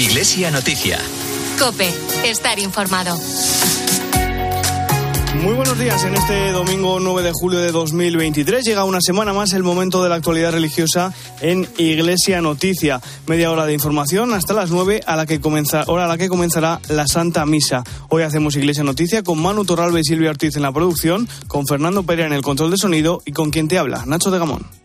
Iglesia Noticia. Cope, estar informado. Muy buenos días. En este domingo 9 de julio de 2023 llega una semana más el momento de la actualidad religiosa en Iglesia Noticia. Media hora de información hasta las 9 a la que comienza, hora a la que comenzará la Santa Misa. Hoy hacemos Iglesia Noticia con Manu Torralba y Silvia Ortiz en la producción, con Fernando Perea en el control de sonido y con quien te habla, Nacho de Gamón.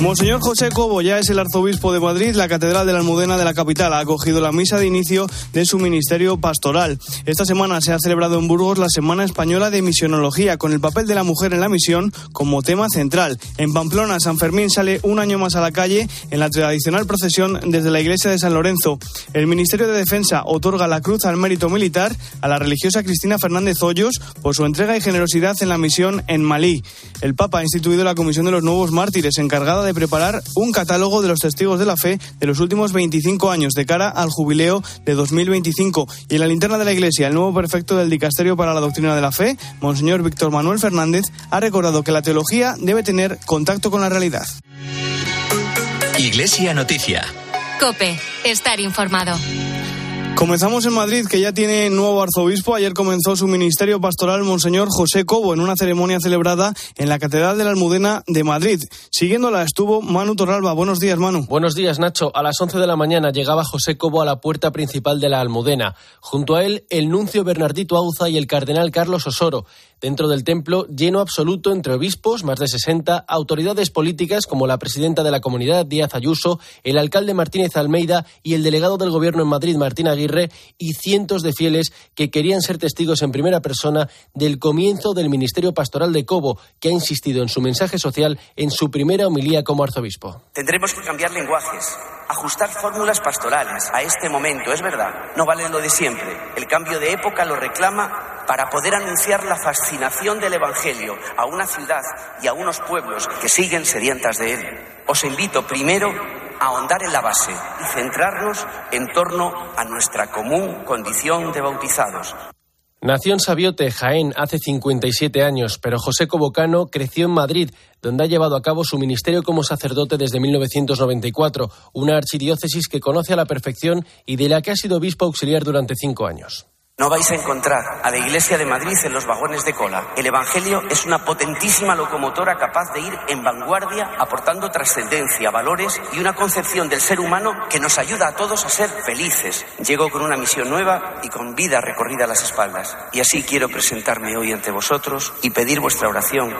Monseñor José Cobo ya es el arzobispo de Madrid. La Catedral de la Almudena de la capital ha acogido la misa de inicio de su ministerio pastoral. Esta semana se ha celebrado en Burgos la Semana Española de Misionología, con el papel de la mujer en la misión como tema central. En Pamplona, San Fermín sale un año más a la calle en la tradicional procesión desde la iglesia de San Lorenzo. El Ministerio de Defensa otorga la cruz al mérito militar a la religiosa Cristina Fernández Hoyos por su entrega y generosidad en la misión en Malí. El Papa ha instituido la Comisión de los Nuevos Mártires, encargada de preparar un catálogo de los testigos de la fe de los últimos 25 años de cara al jubileo de 2025. Y en la linterna de la Iglesia, el nuevo prefecto del Dicasterio para la Doctrina de la Fe, Monseñor Víctor Manuel Fernández, ha recordado que la teología debe tener contacto con la realidad. Iglesia Noticia. Cope, estar informado. Comenzamos en Madrid, que ya tiene nuevo arzobispo. Ayer comenzó su ministerio pastoral Monseñor José Cobo en una ceremonia celebrada en la Catedral de la Almudena de Madrid. Siguiéndola estuvo Manu Torralba. Buenos días, Manu. Buenos días, Nacho. A las 11 de la mañana llegaba José Cobo a la puerta principal de la Almudena. Junto a él, el nuncio Bernardito Auza y el cardenal Carlos Osoro. Dentro del templo, lleno absoluto entre obispos, más de 60, autoridades políticas como la presidenta de la comunidad, Díaz Ayuso, el alcalde Martínez Almeida y el delegado del gobierno en Madrid, Martín Aguirre, y cientos de fieles que querían ser testigos en primera persona del comienzo del ministerio pastoral de Cobo, que ha insistido en su mensaje social en su primera homilía como arzobispo. Tendremos que cambiar lenguajes, ajustar fórmulas pastorales a este momento, es verdad, no vale lo de siempre. El cambio de época lo reclama para poder anunciar la fascinación del Evangelio a una ciudad y a unos pueblos que siguen sedientas de él. Os invito primero a ahondar en la base y centrarnos en torno a nuestra común condición de bautizados. Nació en Sabiote, Jaén, hace 57 años, pero José Cobocano creció en Madrid, donde ha llevado a cabo su ministerio como sacerdote desde 1994, una archidiócesis que conoce a la perfección y de la que ha sido obispo auxiliar durante cinco años. No vais a encontrar a la Iglesia de Madrid en los vagones de cola. El Evangelio es una potentísima locomotora capaz de ir en vanguardia, aportando trascendencia, valores y una concepción del ser humano que nos ayuda a todos a ser felices. Llego con una misión nueva y con vida recorrida a las espaldas. Y así quiero presentarme hoy ante vosotros y pedir vuestra oración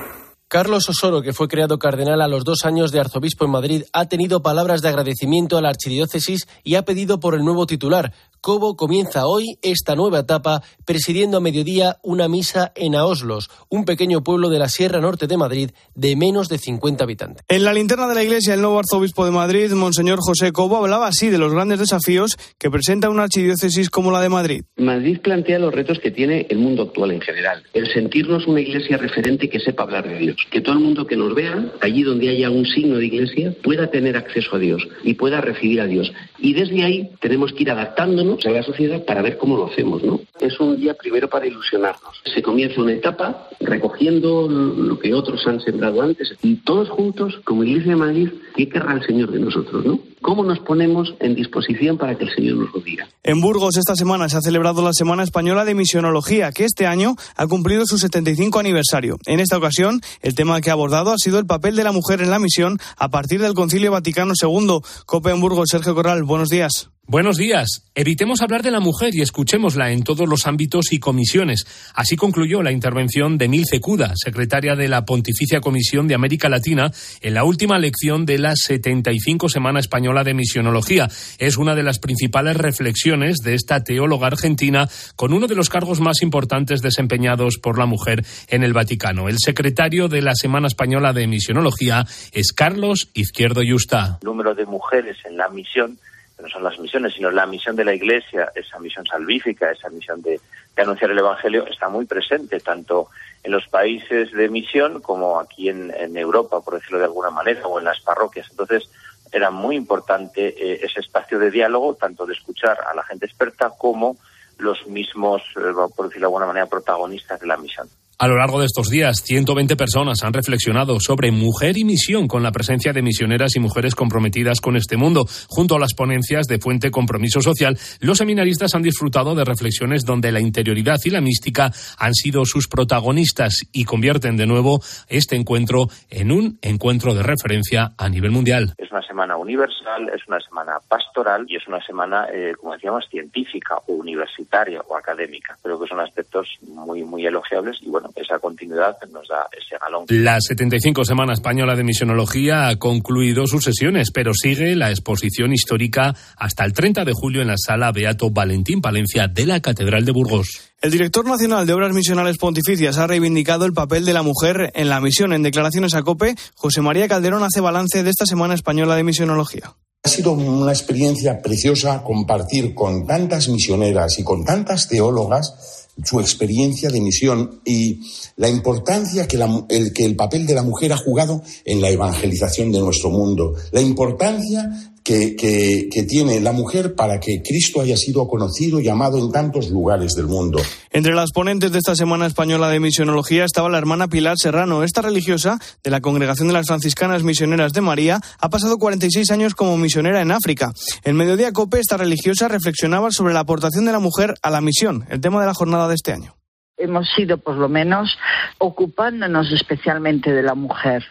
Carlos Osoro, que fue creado cardenal a los dos años de arzobispo en Madrid, ha tenido palabras de agradecimiento a la archidiócesis y ha pedido por el nuevo titular. Cobo comienza hoy esta nueva etapa presidiendo a mediodía una misa en Aoslos, un pequeño pueblo de la Sierra Norte de Madrid de menos de 50 habitantes. En la linterna de la iglesia, el nuevo arzobispo de Madrid, Monseñor José Cobo, hablaba así de los grandes desafíos que presenta una archidiócesis como la de Madrid. Madrid plantea los retos que tiene el mundo actual en general. El sentirnos una iglesia referente que sepa hablar de Dios. Que todo el mundo que nos vea, allí donde haya un signo de iglesia, pueda tener acceso a Dios y pueda recibir a Dios. Y desde ahí tenemos que ir adaptándonos a la sociedad para ver cómo lo hacemos, ¿no? Es un día primero para ilusionarnos. Se comienza una etapa recogiendo lo que otros han sembrado antes y todos juntos, como Iglesia de Madrid, ¿qué querrá el Señor de nosotros, no? ¿Cómo nos ponemos en disposición para que el Señor nos lo diga? En Burgos esta semana se ha celebrado la Semana Española de Misionología, que este año ha cumplido su 75 aniversario. En esta ocasión, el tema que ha abordado ha sido el papel de la mujer en la misión a partir del Concilio Vaticano II. Cope en Burgos, Sergio Corral, buenos días. Buenos días. Evitemos hablar de la mujer y escuchémosla en todos los ámbitos y comisiones. Así concluyó la intervención de Milce Cuda, secretaria de la Pontificia Comisión de América Latina, en la última lección de la 75 Semana Española de Misionología. Es una de las principales reflexiones de esta teóloga argentina con uno de los cargos más importantes desempeñados por la mujer en el Vaticano. El secretario de la Semana Española de Misionología es Carlos Izquierdo Yusta. El número de mujeres en la misión no son las misiones, sino la misión de la Iglesia, esa misión salvífica, esa misión de, anunciar el Evangelio, está muy presente tanto en los países de misión como aquí en, Europa, por decirlo de alguna manera, o en las parroquias. Entonces, era muy importante eh, ese espacio de diálogo, tanto de escuchar a la gente experta como los mismos, eh, por decirlo de alguna manera, protagonistas de la misión. A lo largo de estos días, 120 personas han reflexionado sobre mujer y misión con la presencia de misioneras y mujeres comprometidas con este mundo. Junto a las ponencias de Fuente Compromiso Social, los seminaristas han disfrutado de reflexiones donde la interioridad y la mística han sido sus protagonistas y convierten de nuevo este encuentro en un encuentro de referencia a nivel mundial. Es una semana universal, es una semana pastoral y es una semana, eh, como decíamos, científica o universitaria o académica. Creo que son aspectos muy, muy elogiables y bueno, esa continuidad nos da ese galón. La 75 Semana Española de Misionología ha concluido sus sesiones, pero sigue la exposición histórica hasta el 30 de julio en la sala Beato Valentín Palencia de la Catedral de Burgos. El director nacional de Obras Misionales Pontificias ha reivindicado el papel de la mujer en la misión. En declaraciones a COPE, José María Calderón hace balance de esta Semana Española de Misionología. Ha sido una experiencia preciosa compartir con tantas misioneras y con tantas teólogas su experiencia de misión y la importancia que, el, que el papel de la mujer ha jugado en la evangelización de nuestro mundo, la importancia que, que, tiene la mujer para que Cristo haya sido conocido y amado en tantos lugares del mundo. Entre las ponentes de esta Semana Española de Misionología estaba la hermana Pilar Serrano. Esta religiosa, de la Congregación de las Franciscanas Misioneras de María, ha pasado 46 años como misionera en África. En Mediodía Cope, esta religiosa reflexionaba sobre la aportación de la mujer a la misión, el tema de la jornada de este año. Hemos sido, por lo menos, ocupándonos especialmente de la mujer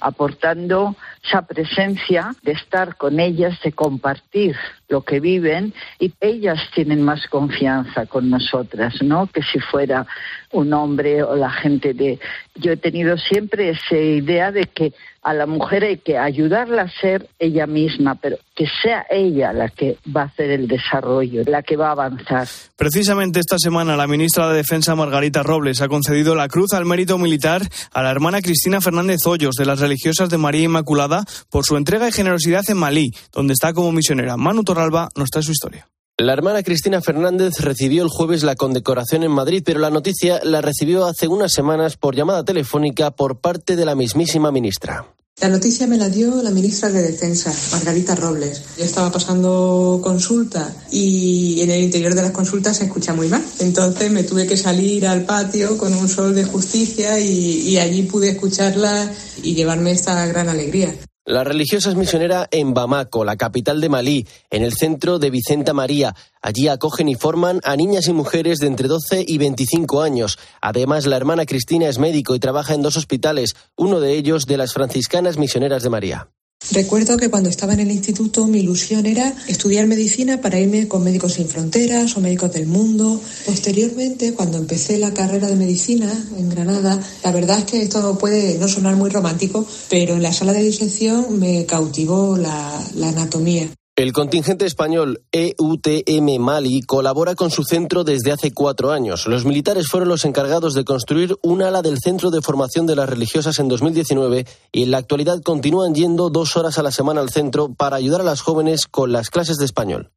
aportando esa presencia de estar con ellas, de compartir lo que viven y ellas tienen más confianza con nosotras, ¿no? Que si fuera un hombre o la gente de... Yo he tenido siempre esa idea de que a la mujer hay que ayudarla a ser ella misma, pero que sea ella la que va a hacer el desarrollo, la que va a avanzar. Precisamente esta semana la ministra de Defensa Margarita Robles ha concedido la Cruz al Mérito Militar a la hermana Cristina Fernández Hoyos de las religiosas de María Inmaculada por su entrega y generosidad en Malí, donde está como misionera. Manu Torralba nos trae su historia. La hermana Cristina Fernández recibió el jueves la condecoración en Madrid, pero la noticia la recibió hace unas semanas por llamada telefónica por parte de la mismísima ministra. La noticia me la dio la ministra de Defensa, Margarita Robles. Yo estaba pasando consulta y en el interior de las consultas se escucha muy mal. Entonces me tuve que salir al patio con un sol de justicia y, y allí pude escucharla y llevarme esta gran alegría. La religiosa es misionera en Bamako, la capital de Malí, en el centro de Vicenta María. Allí acogen y forman a niñas y mujeres de entre 12 y 25 años. Además, la hermana Cristina es médico y trabaja en dos hospitales, uno de ellos de las franciscanas misioneras de María. Recuerdo que cuando estaba en el instituto mi ilusión era estudiar medicina para irme con Médicos Sin Fronteras o Médicos del Mundo. Posteriormente, cuando empecé la carrera de medicina en Granada, la verdad es que esto puede no sonar muy romántico, pero en la sala de disección me cautivó la, la anatomía. El contingente español EUTM Mali colabora con su centro desde hace cuatro años. Los militares fueron los encargados de construir un ala del Centro de Formación de las Religiosas en 2019 y en la actualidad continúan yendo dos horas a la semana al centro para ayudar a las jóvenes con las clases de español.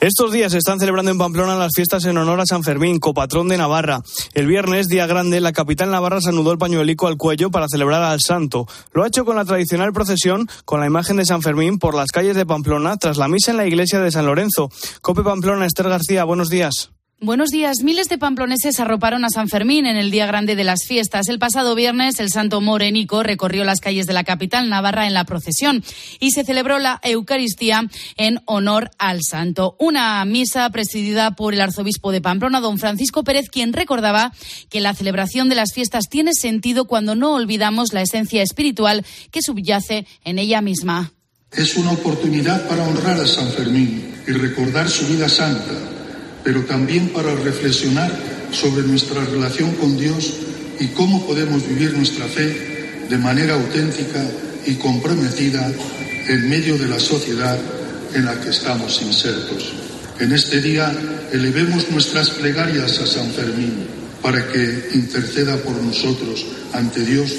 Estos días se están celebrando en Pamplona las fiestas en honor a San Fermín, copatrón de Navarra. El viernes, día grande, la capital Navarra se anudó el pañuelico al cuello para celebrar al santo. Lo ha hecho con la tradicional procesión con la imagen de San Fermín por las calles de Pamplona tras la misa en la iglesia de San Lorenzo. Cope Pamplona, Esther García, buenos días. Buenos días. Miles de pamploneses arroparon a San Fermín en el día grande de las fiestas. El pasado viernes, el santo morenico recorrió las calles de la capital navarra en la procesión y se celebró la Eucaristía en honor al santo. Una misa presidida por el arzobispo de Pamplona, don Francisco Pérez, quien recordaba que la celebración de las fiestas tiene sentido cuando no olvidamos la esencia espiritual que subyace en ella misma. Es una oportunidad para honrar a San Fermín y recordar su vida santa pero también para reflexionar sobre nuestra relación con Dios y cómo podemos vivir nuestra fe de manera auténtica y comprometida en medio de la sociedad en la que estamos insertos. En este día elevemos nuestras plegarias a San Fermín para que interceda por nosotros ante Dios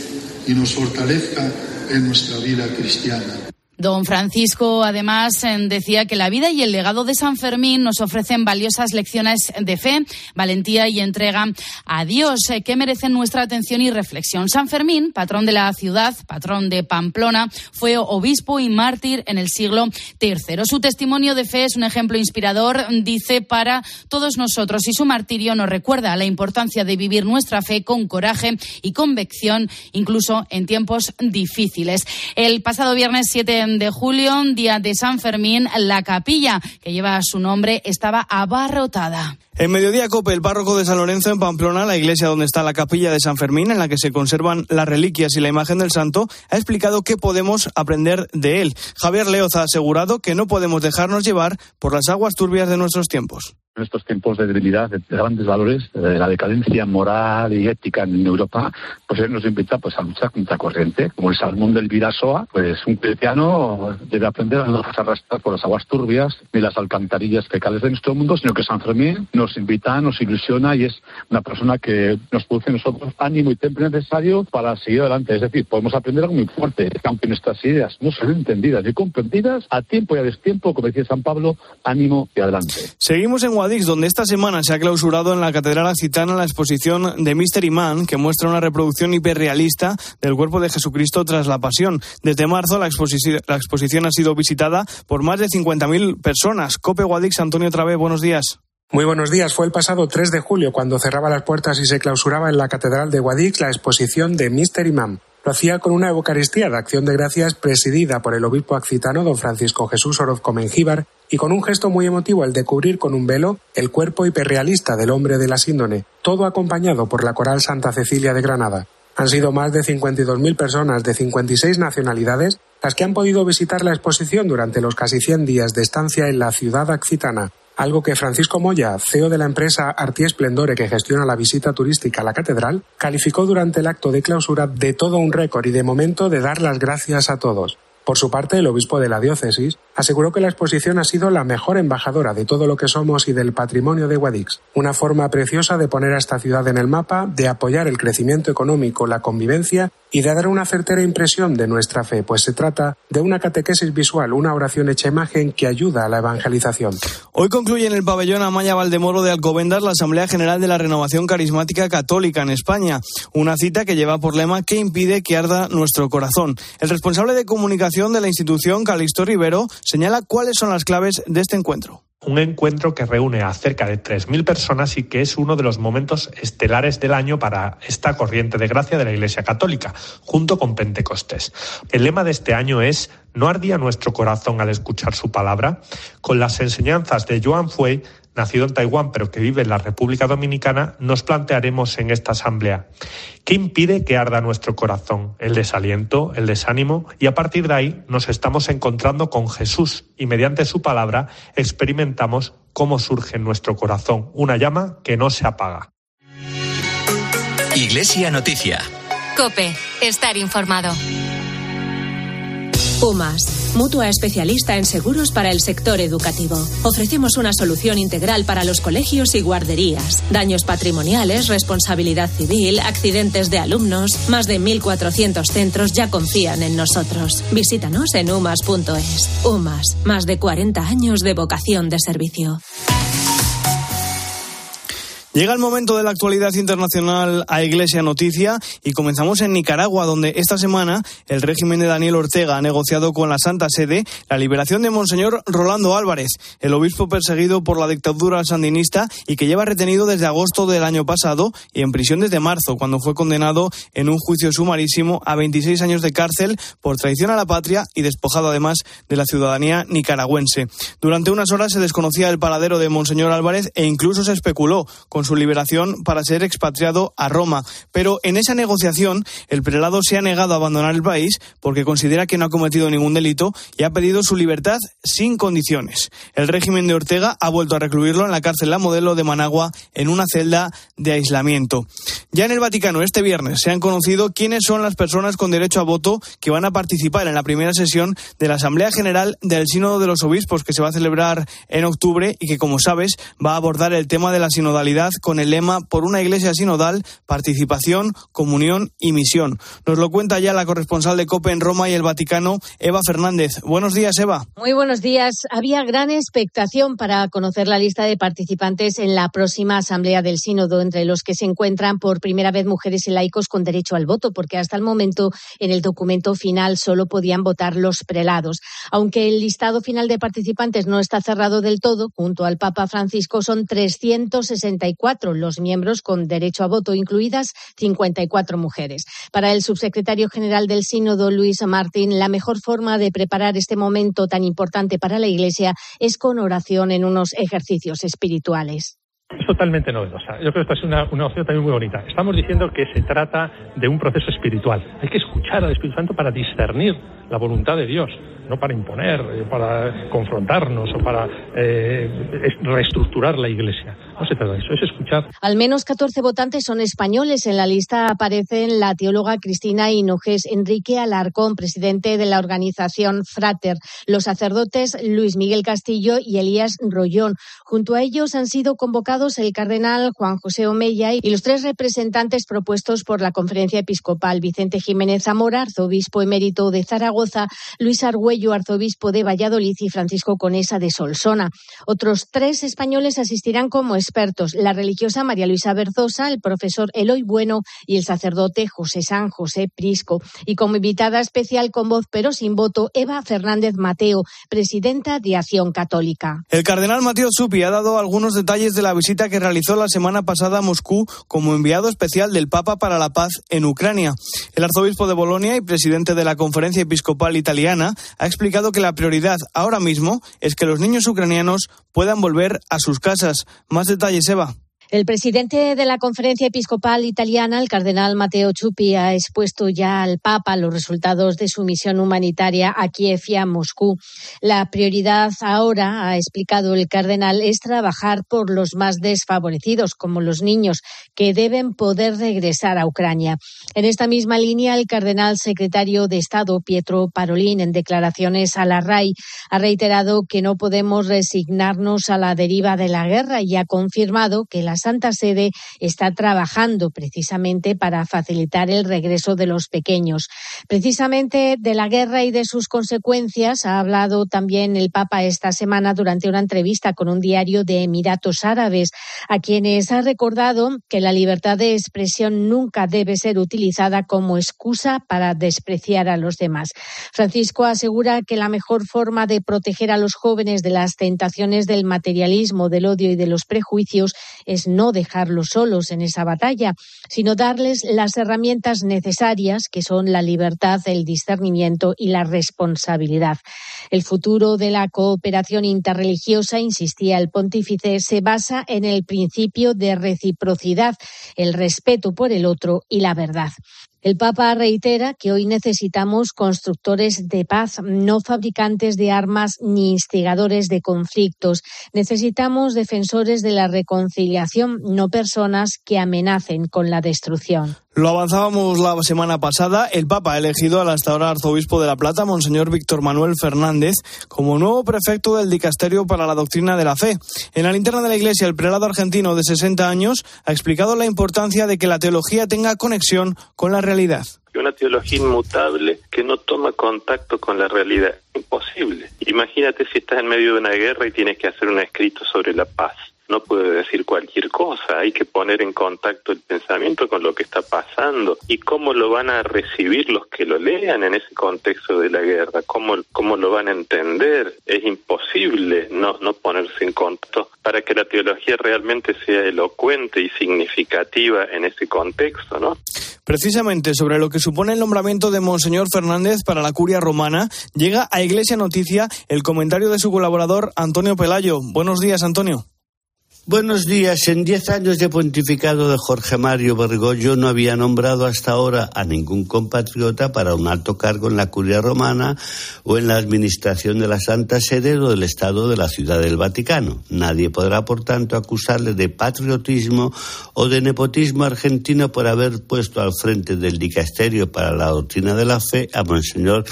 y nos fortalezca en nuestra vida cristiana. Don Francisco además decía que la vida y el legado de San Fermín nos ofrecen valiosas lecciones de fe, valentía y entrega a Dios que merecen nuestra atención y reflexión. San Fermín, patrón de la ciudad, patrón de Pamplona, fue obispo y mártir en el siglo III. Su testimonio de fe es un ejemplo inspirador, dice, para todos nosotros y su martirio nos recuerda la importancia de vivir nuestra fe con coraje y convicción, incluso en tiempos difíciles. El pasado viernes 7 de julio, día de San Fermín, la capilla que lleva su nombre estaba abarrotada. En Mediodía Cope, el párroco de San Lorenzo en Pamplona, la iglesia donde está la capilla de San Fermín, en la que se conservan las reliquias y la imagen del santo, ha explicado qué podemos aprender de él. Javier Leoz ha asegurado que no podemos dejarnos llevar por las aguas turbias de nuestros tiempos en estos tiempos de debilidad, de grandes valores, de la decadencia moral y ética en Europa, pues él nos invita pues a luchar contra corriente. Como el salmón del Virasoa, pues un cristiano debe aprender a no dejarse arrastrar por las aguas turbias ni las alcantarillas fecales de nuestro mundo, sino que San Fermín nos invita, nos ilusiona y es una persona que nos produce nosotros ánimo y temple necesario para seguir adelante. Es decir, podemos aprender algo muy fuerte, aunque nuestras ideas no sean entendidas y comprendidas, a tiempo y a destiempo, como decía San Pablo, ánimo y adelante. Seguimos en donde esta semana se ha clausurado en la Catedral Accitana la exposición de Mystery Man, que muestra una reproducción hiperrealista del cuerpo de Jesucristo tras la pasión. Desde marzo, la, exposición, la exposición ha sido visitada por más de 50.000 personas. Cope Guadix, Antonio Travé, buenos días. Muy buenos días. Fue el pasado 3 de julio cuando cerraba las puertas y se clausuraba en la Catedral de Guadix la exposición de Mystery Man. Lo hacía con una Eucaristía de acción de gracias presidida por el obispo accitano don Francisco Jesús Orozco Mengíbar y con un gesto muy emotivo el de cubrir con un velo el cuerpo hiperrealista del hombre de la síndone, todo acompañado por la coral Santa Cecilia de Granada. Han sido más de 52.000 personas de 56 nacionalidades las que han podido visitar la exposición durante los casi 100 días de estancia en la ciudad accitana, algo que Francisco Moya, CEO de la empresa Arti Esplendore que gestiona la visita turística a la catedral, calificó durante el acto de clausura de todo un récord y de momento de dar las gracias a todos. Por su parte, el obispo de la diócesis aseguró que la exposición ha sido la mejor embajadora de todo lo que somos y del patrimonio de Guadix, una forma preciosa de poner a esta ciudad en el mapa, de apoyar el crecimiento económico, la convivencia y de dar una certera impresión de nuestra fe, pues se trata de una catequesis visual, una oración hecha imagen que ayuda a la evangelización. Hoy concluye en el pabellón Amaya Valdemoro de Alcobendas la Asamblea General de la Renovación Carismática Católica en España, una cita que lleva por lema que impide que arda nuestro corazón. El responsable de comunicación de la institución, Calixto Rivero, señala cuáles son las claves de este encuentro un encuentro que reúne a cerca de 3.000 personas y que es uno de los momentos estelares del año para esta corriente de gracia de la Iglesia Católica, junto con Pentecostés. El lema de este año es ¿No ardía nuestro corazón al escuchar su palabra? Con las enseñanzas de Joan Fue, nacido en Taiwán pero que vive en la República Dominicana, nos plantearemos en esta asamblea. ¿Qué impide que arda nuestro corazón? El desaliento, el desánimo y a partir de ahí nos estamos encontrando con Jesús y mediante su palabra experimentamos cómo surge en nuestro corazón una llama que no se apaga. Iglesia Noticia. Cope, estar informado. UMAS, mutua especialista en seguros para el sector educativo. Ofrecemos una solución integral para los colegios y guarderías. Daños patrimoniales, responsabilidad civil, accidentes de alumnos. Más de 1.400 centros ya confían en nosotros. Visítanos en umas.es. UMAS, más de 40 años de vocación de servicio. Llega el momento de la actualidad internacional a Iglesia Noticia y comenzamos en Nicaragua, donde esta semana el régimen de Daniel Ortega ha negociado con la Santa Sede la liberación de Monseñor Rolando Álvarez, el obispo perseguido por la dictadura sandinista y que lleva retenido desde agosto del año pasado y en prisión desde marzo, cuando fue condenado en un juicio sumarísimo a 26 años de cárcel por traición a la patria y despojado además de la ciudadanía nicaragüense. Durante unas horas se desconocía el paradero de Monseñor Álvarez e incluso se especuló con su liberación para ser expatriado a Roma. Pero en esa negociación, el prelado se ha negado a abandonar el país porque considera que no ha cometido ningún delito y ha pedido su libertad sin condiciones. El régimen de Ortega ha vuelto a recluirlo en la cárcel La Modelo de Managua en una celda de aislamiento. Ya en el Vaticano, este viernes, se han conocido quiénes son las personas con derecho a voto que van a participar en la primera sesión de la Asamblea General del Sínodo de los Obispos que se va a celebrar en octubre y que, como sabes, va a abordar el tema de la sinodalidad Con el lema Por una iglesia sinodal, participación, comunión y misión. Nos lo cuenta ya la corresponsal de COPE en Roma y el Vaticano, Eva Fernández. Buenos días, Eva. Muy buenos días. Había gran expectación para conocer la lista de participantes en la próxima Asamblea del Sínodo, entre los que se encuentran por primera vez mujeres y laicos con derecho al voto, porque hasta el momento en el documento final solo podían votar los prelados. Aunque el listado final de participantes no está cerrado del todo, junto al Papa Francisco son 364 los miembros con derecho a voto, incluidas 54 mujeres. Para el subsecretario general del Sínodo, Luis Martín, la mejor forma de preparar este momento tan importante para la Iglesia es con oración en unos ejercicios espirituales. Es totalmente novedosa. Yo creo que esta es una, una, opción también muy bonita. Estamos diciendo que se trata de un proceso espiritual. Hay que escuchar al Espíritu Santo para discernir la voluntad de Dios no para imponer, eh, para confrontarnos o para eh, reestructurar la Iglesia. No se trata de eso, es escuchar. Al menos 14 votantes son españoles. En la lista aparecen la teóloga Cristina Hinojes, Enrique Alarcón, presidente de la organización Frater, los sacerdotes Luis Miguel Castillo y Elías Rollón. Junto a ellos han sido convocados el cardenal Juan José Omeya y los tres representantes propuestos por la Conferencia Episcopal Vicente Jiménez Zamora, arzobispo emérito de Zaragoza, Luis Argüello arzobispo de Valladolid, y Francisco Conesa de Solsona. Otros tres españoles asistirán como expertos, la religiosa María Luisa Berzosa, el profesor Eloy Bueno y el sacerdote José San José Prisco. Y como invitada especial con voz pero sin voto, Eva Fernández Mateo, presidenta de Acción Católica. El cardenal Mateo Zupi ha dado algunos detalles de la visita que realizó la semana pasada a Moscú como enviado especial del Papa para la paz en Ucrania. El arzobispo de Bolonia y presidente de la Conferencia Episcopal Italiana ha explicado que la prioridad ahora mismo es que los niños ucranianos puedan volver a sus casas. Más detalles, Eva. El presidente de la Conferencia Episcopal Italiana, el cardenal Matteo Chupi, ha expuesto ya al Papa los resultados de su misión humanitaria a Kiev y a Moscú. La prioridad ahora, ha explicado el cardenal, es trabajar por los más desfavorecidos, como los niños, que deben poder regresar a Ucrania. En esta misma línea, el cardenal secretario de Estado, Pietro Parolin, en declaraciones a la RAI, ha reiterado que no podemos resignarnos a la deriva de la guerra y ha confirmado que la Santa Sede está trabajando precisamente para facilitar el regreso de los pequeños. Precisamente de la guerra y de sus consecuencias ha hablado también el Papa esta semana durante una entrevista con un diario de Emiratos Árabes, a quienes ha recordado que la libertad de expresión nunca debe ser utilizada como excusa para despreciar a los demás. Francisco asegura que la mejor forma de proteger a los jóvenes de las tentaciones del materialismo, del odio y de los prejuicios es no dejarlos solos en esa batalla, sino darles las herramientas necesarias, que son la libertad, el discernimiento y la responsabilidad. El futuro de la cooperación interreligiosa, insistía el pontífice, se basa en el principio de reciprocidad, el respeto por el otro y la verdad. El Papa reitera que hoy necesitamos constructores de paz, no fabricantes de armas ni instigadores de conflictos. Necesitamos defensores de la reconciliación, no personas que amenacen con la destrucción. Lo avanzábamos la semana pasada. El Papa ha elegido al hasta ahora arzobispo de La Plata, Monseñor Víctor Manuel Fernández, como nuevo prefecto del Dicasterio para la Doctrina de la Fe. En la linterna de la Iglesia, el prelado argentino de 60 años ha explicado la importancia de que la teología tenga conexión con la realidad. Una teología inmutable que no toma contacto con la realidad. Imposible. Imagínate si estás en medio de una guerra y tienes que hacer un escrito sobre la paz no puede decir cualquier cosa, hay que poner en contacto el pensamiento con lo que está pasando y cómo lo van a recibir los que lo lean en ese contexto de la guerra, cómo, cómo lo van a entender. Es imposible no, no ponerse en contacto para que la teología realmente sea elocuente y significativa en ese contexto, ¿no? Precisamente sobre lo que supone el nombramiento de Monseñor Fernández para la curia romana, llega a Iglesia Noticia el comentario de su colaborador Antonio Pelayo. Buenos días, Antonio. Buenos días. En diez años de pontificado de Jorge Mario Bergoglio no había nombrado hasta ahora a ningún compatriota para un alto cargo en la curia romana o en la administración de la Santa Sede o del Estado de la Ciudad del Vaticano. Nadie podrá, por tanto, acusarle de patriotismo o de nepotismo argentino por haber puesto al frente del dicasterio para la doctrina de la fe a Monseñor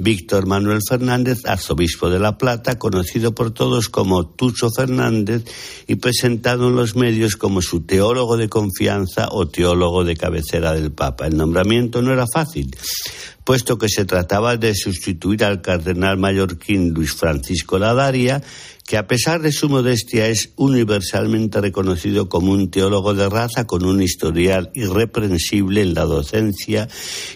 Víctor Manuel Fernández, arzobispo de La Plata, conocido por todos como Tuso Fernández y presentado en los medios como su teólogo de confianza o teólogo de cabecera del Papa. El nombramiento no era fácil, puesto que se trataba de sustituir al cardenal mallorquín Luis Francisco Ladaria, que a pesar de su modestia es universalmente reconocido como un teólogo de raza con un historial irreprensible en la docencia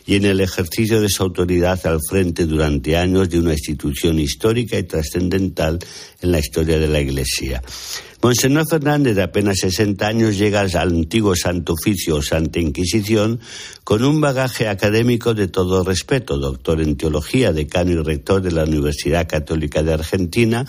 y en el ejercicio de su autoridad al frente durante años de una institución histórica y trascendental en la historia de la Iglesia. Monseñor Fernández, de apenas 60 años, llega al antiguo Santo Oficio o Santa Inquisición con un bagaje académico de todo respeto, doctor en teología, decano y rector de la Universidad Católica de Argentina,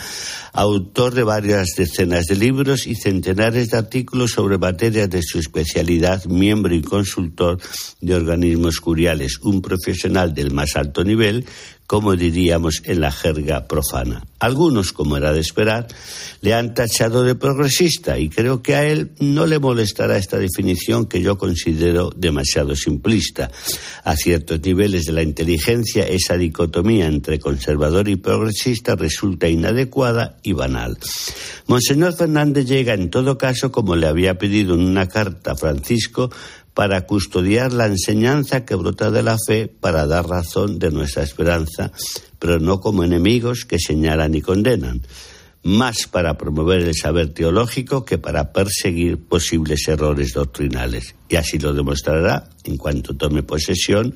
autor de varias decenas de libros y centenares de artículos sobre materias de su especialidad, miembro y consultor de organismos curiales, un profesional del más alto nivel como diríamos en la jerga profana. Algunos, como era de esperar, le han tachado de progresista y creo que a él no le molestará esta definición que yo considero demasiado simplista. A ciertos niveles de la inteligencia, esa dicotomía entre conservador y progresista resulta inadecuada y banal. Monseñor Fernández llega, en todo caso, como le había pedido en una carta a Francisco, para custodiar la enseñanza que brota de la fe, para dar razón de nuestra esperanza, pero no como enemigos que señalan y condenan, más para promover el saber teológico que para perseguir posibles errores doctrinales. Y así lo demostrará en cuanto tome posesión,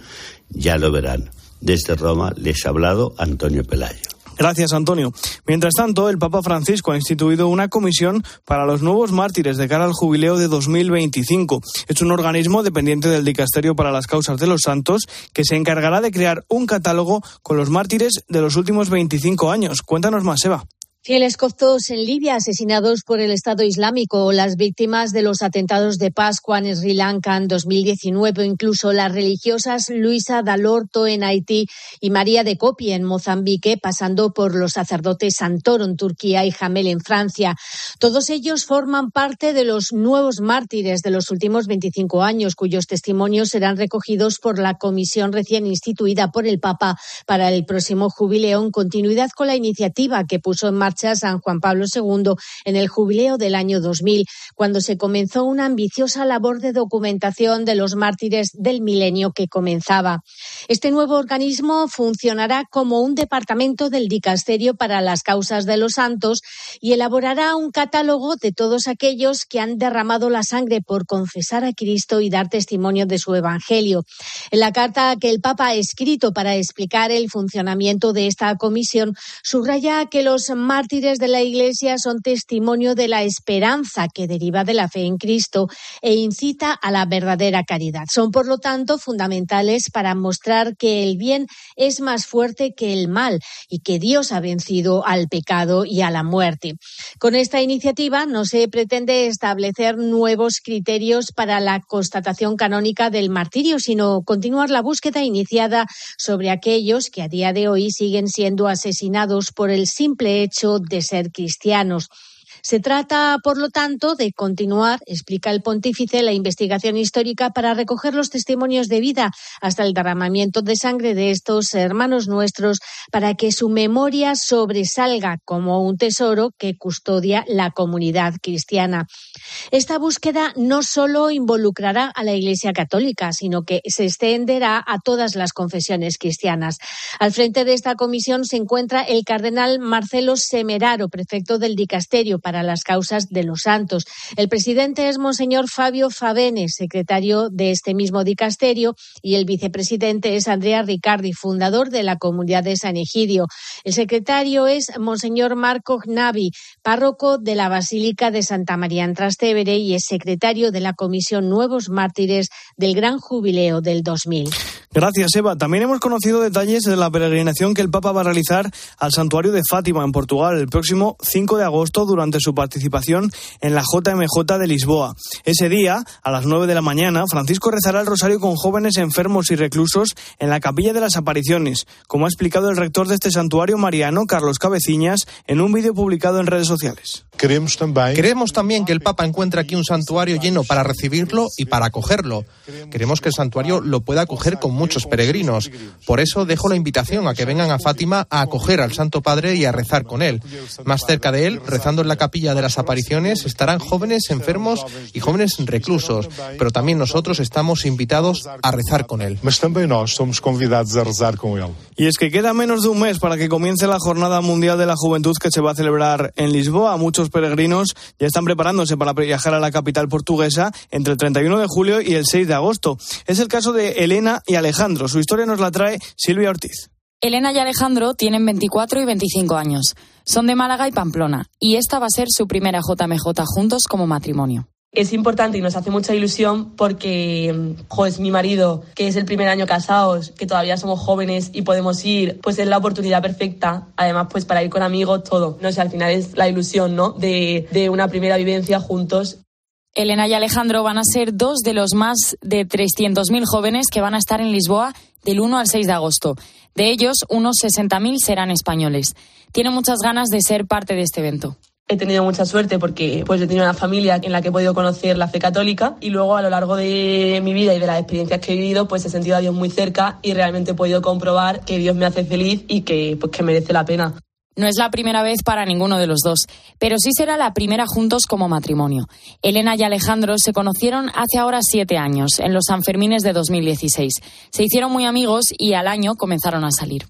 ya lo verán. Desde Roma les ha hablado Antonio Pelayo. Gracias, Antonio. Mientras tanto, el Papa Francisco ha instituido una comisión para los nuevos mártires de cara al jubileo de 2025. Es un organismo dependiente del Dicasterio para las Causas de los Santos que se encargará de crear un catálogo con los mártires de los últimos 25 años. Cuéntanos más, Eva. Fieles coptos en Libia asesinados por el Estado Islámico las víctimas de los atentados de Pascua en Sri Lanka en 2019 o incluso las religiosas Luisa Dalorto en Haití y María de Copi en Mozambique, pasando por los sacerdotes Santoro en Turquía y Jamel en Francia. Todos ellos forman parte de los nuevos mártires de los últimos 25 años, cuyos testimonios serán recogidos por la comisión recién instituida por el Papa para el próximo jubileo en continuidad con la iniciativa que puso en marcha San Juan Pablo II en el jubileo del año 2000, cuando se comenzó una ambiciosa labor de documentación de los mártires del milenio que comenzaba. Este nuevo organismo funcionará como un departamento del dicasterio para las causas de los santos y elaborará un catálogo de todos aquellos que han derramado la sangre por confesar a Cristo y dar testimonio de su evangelio. En la carta que el Papa ha escrito para explicar el funcionamiento de esta comisión, subraya que los mártires de la Iglesia son testimonio de la esperanza que deriva de la fe en Cristo e incita a la verdadera caridad. Son, por lo tanto, fundamentales para mostrar que el bien es más fuerte que el mal y que Dios ha vencido al pecado y a la muerte. Con esta iniciativa no se pretende establecer nuevos criterios para la constatación canónica del martirio, sino continuar la búsqueda iniciada sobre aquellos que a día de hoy siguen siendo asesinados por el simple hecho de ser cristianos. Se trata, por lo tanto, de continuar, explica el pontífice, la investigación histórica para recoger los testimonios de vida hasta el derramamiento de sangre de estos hermanos nuestros para que su memoria sobresalga como un tesoro que custodia la comunidad cristiana. Esta búsqueda no solo involucrará a la Iglesia Católica, sino que se extenderá a todas las confesiones cristianas. Al frente de esta comisión se encuentra el cardenal Marcelo Semeraro, prefecto del dicasterio para las causas de los santos. El presidente es Monseñor Fabio Favene, secretario de este mismo dicasterio, y el vicepresidente es Andrea Ricardi, fundador de la comunidad de San Egidio. El secretario es Monseñor Marco Gnavi, párroco de la Basílica de Santa María en Trastevere y es secretario de la Comisión Nuevos Mártires del Gran Jubileo del 2000. Gracias, Eva. También hemos conocido detalles de la peregrinación que el Papa va a realizar al santuario de Fátima, en Portugal, el próximo 5 de agosto, durante su participación en la JMJ de Lisboa. Ese día, a las 9 de la mañana, Francisco rezará el rosario con jóvenes enfermos y reclusos en la Capilla de las Apariciones, como ha explicado el rector de este santuario mariano, Carlos Cabeciñas, en un vídeo publicado en redes sociales. Queremos también... Queremos también que el Papa encuentre aquí un santuario lleno para recibirlo y para acogerlo. Queremos que el santuario lo pueda acoger con muchos peregrinos. Por eso dejo la invitación a que vengan a Fátima a acoger al Santo Padre y a rezar con él. Más cerca de él, rezando en la capilla de las apariciones, estarán jóvenes enfermos y jóvenes reclusos, pero también nosotros estamos invitados a rezar con él. somos convidados a rezar con él. Y es que queda menos de un mes para que comience la Jornada Mundial de la Juventud que se va a celebrar en Lisboa. Muchos peregrinos ya están preparándose para viajar a la capital portuguesa entre el 31 de julio y el 6 de agosto. Es el caso de Elena y Alejandro. Su historia nos la trae Silvia Ortiz. Elena y Alejandro tienen 24 y 25 años. Son de Málaga y Pamplona. Y esta va a ser su primera JMJ juntos como matrimonio es importante y nos hace mucha ilusión porque, jo, es mi marido, que es el primer año casados, que todavía somos jóvenes y podemos ir, pues es la oportunidad perfecta, además pues para ir con amigos, todo. No sé, al final es la ilusión, ¿no? De, de una primera vivencia juntos. Elena y Alejandro van a ser dos de los más de 300.000 jóvenes que van a estar en Lisboa del 1 al 6 de agosto. De ellos, unos 60.000 serán españoles. Tienen muchas ganas de ser parte de este evento he tenido mucha suerte porque pues he tenido una familia en la que he podido conocer la fe católica y luego a lo largo de mi vida y de las experiencias que he vivido pues he sentido a Dios muy cerca y realmente he podido comprobar que Dios me hace feliz y que pues que merece la pena. No es la primera vez para ninguno de los dos, pero sí será la primera juntos como matrimonio. Elena y Alejandro se conocieron hace ahora siete años, en los Sanfermines de 2016. Se hicieron muy amigos y al año comenzaron a salir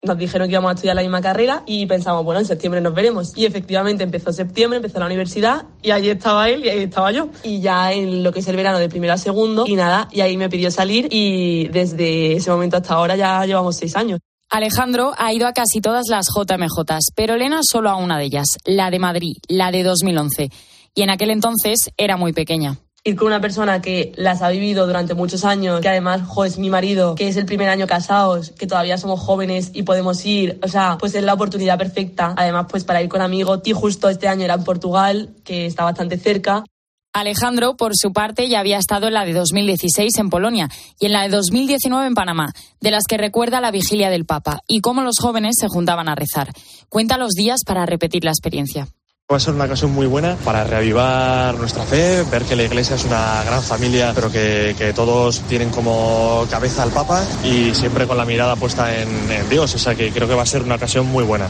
nos dijeron que íbamos a estudiar la misma carrera y pensamos, bueno, en septiembre nos veremos. Y efectivamente empezó septiembre, empezó la universidad y allí estaba él y ahí estaba yo. Y ya en lo que es el verano de primero a segundo y nada, y ahí me pidió salir y desde ese momento hasta ahora ya llevamos seis años. Alejandro ha ido a casi todas las JMJs, pero Elena solo a una de ellas, la de Madrid, la de 2011. Y en aquel entonces era muy pequeña ir con una persona que las ha vivido durante muchos años, que además jo, es mi marido, que es el primer año casados, que todavía somos jóvenes y podemos ir, o sea, pues es la oportunidad perfecta, además pues para ir con amigos, y justo este año era en Portugal, que está bastante cerca. Alejandro, por su parte, ya había estado en la de 2016 en Polonia y en la de 2019 en Panamá, de las que recuerda la vigilia del Papa y cómo los jóvenes se juntaban a rezar. Cuenta los días para repetir la experiencia. Va a ser una ocasión muy buena para reavivar nuestra fe, ver que la Iglesia es una gran familia, pero que, todos tienen como cabeza al Papa y siempre con la mirada puesta en, en Dios. O sea que creo que va a ser una ocasión muy buena.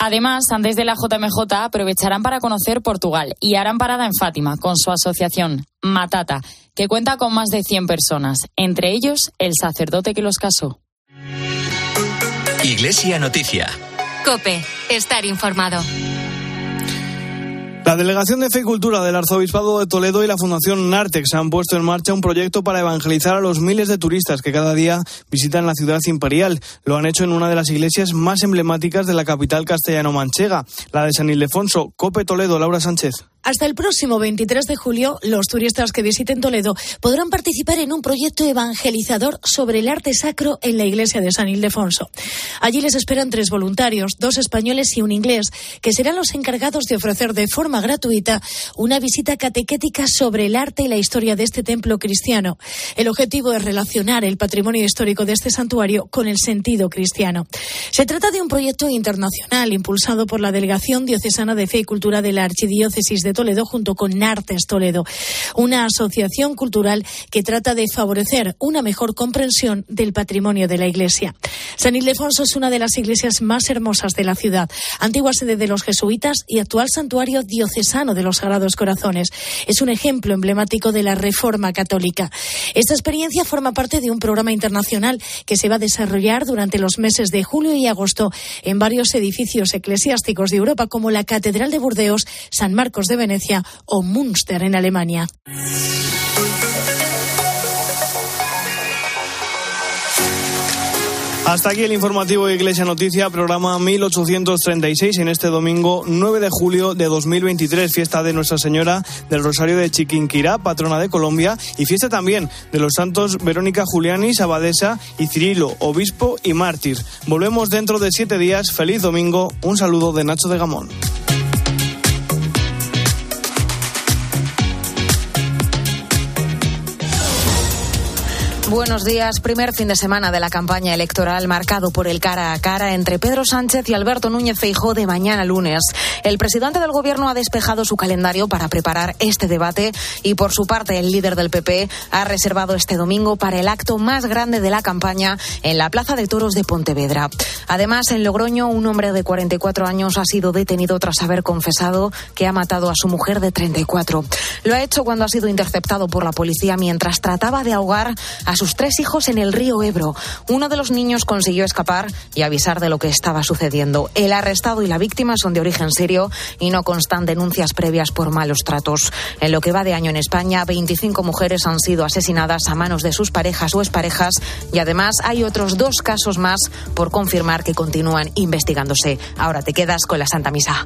Además, antes de la JMJ aprovecharán para conocer Portugal y harán parada en Fátima con su asociación Matata, que cuenta con más de 100 personas, entre ellos el sacerdote que los casó. Iglesia Noticia. Cope, estar informado. La Delegación de Fe y Cultura del Arzobispado de Toledo y la Fundación Nartex han puesto en marcha un proyecto para evangelizar a los miles de turistas que cada día visitan la ciudad imperial. Lo han hecho en una de las iglesias más emblemáticas de la capital castellano-manchega, la de San Ildefonso. Cope Toledo, Laura Sánchez. Hasta el próximo 23 de julio, los turistas que visiten Toledo podrán participar en un proyecto evangelizador sobre el arte sacro en la iglesia de San Ildefonso. Allí les esperan tres voluntarios, dos españoles y un inglés, que serán los encargados de ofrecer de forma gratuita una visita catequética sobre el arte y la historia de este templo cristiano. El objetivo es relacionar el patrimonio histórico de este santuario con el sentido cristiano. Se trata de un proyecto internacional impulsado por la Delegación Diocesana de Fe y Cultura de la Archidiócesis de Toledo junto con Nartes Toledo, una asociación cultural que trata de favorecer una mejor comprensión del patrimonio de la Iglesia. San Ildefonso es una de las iglesias más hermosas de la ciudad, antigua sede de los jesuitas y actual santuario diocesano de los Sagrados Corazones. Es un ejemplo emblemático de la Reforma Católica. Esta experiencia forma parte de un programa internacional que se va a desarrollar durante los meses de julio y agosto en varios edificios eclesiásticos de Europa como la Catedral de Burdeos, San Marcos de Venecia o Münster en Alemania. Hasta aquí el informativo de Iglesia Noticia, programa 1836 en este domingo 9 de julio de 2023, fiesta de Nuestra Señora del Rosario de Chiquinquirá, patrona de Colombia, y fiesta también de los santos Verónica Julianis, abadesa, y Cirilo, obispo y mártir. Volvemos dentro de siete días. Feliz domingo. Un saludo de Nacho de Gamón. Buenos días. Primer fin de semana de la campaña electoral marcado por el cara a cara entre Pedro Sánchez y Alberto Núñez Feijó de mañana lunes. El presidente del gobierno ha despejado su calendario para preparar este debate y por su parte el líder del PP ha reservado este domingo para el acto más grande de la campaña en la Plaza de Toros de Pontevedra. Además, en Logroño, un hombre de 44 años ha sido detenido tras haber confesado que ha matado a su mujer de 34. Lo ha hecho cuando ha sido interceptado por la policía mientras trataba de ahogar a sus tres hijos en el río Ebro. Uno de los niños consiguió escapar y avisar de lo que estaba sucediendo. El arrestado y la víctima son de origen sirio y no constan denuncias previas por malos tratos. En lo que va de año en España, 25 mujeres han sido asesinadas a manos de sus parejas o exparejas y además hay otros dos casos más por confirmar que continúan investigándose. Ahora te quedas con la Santa Misa.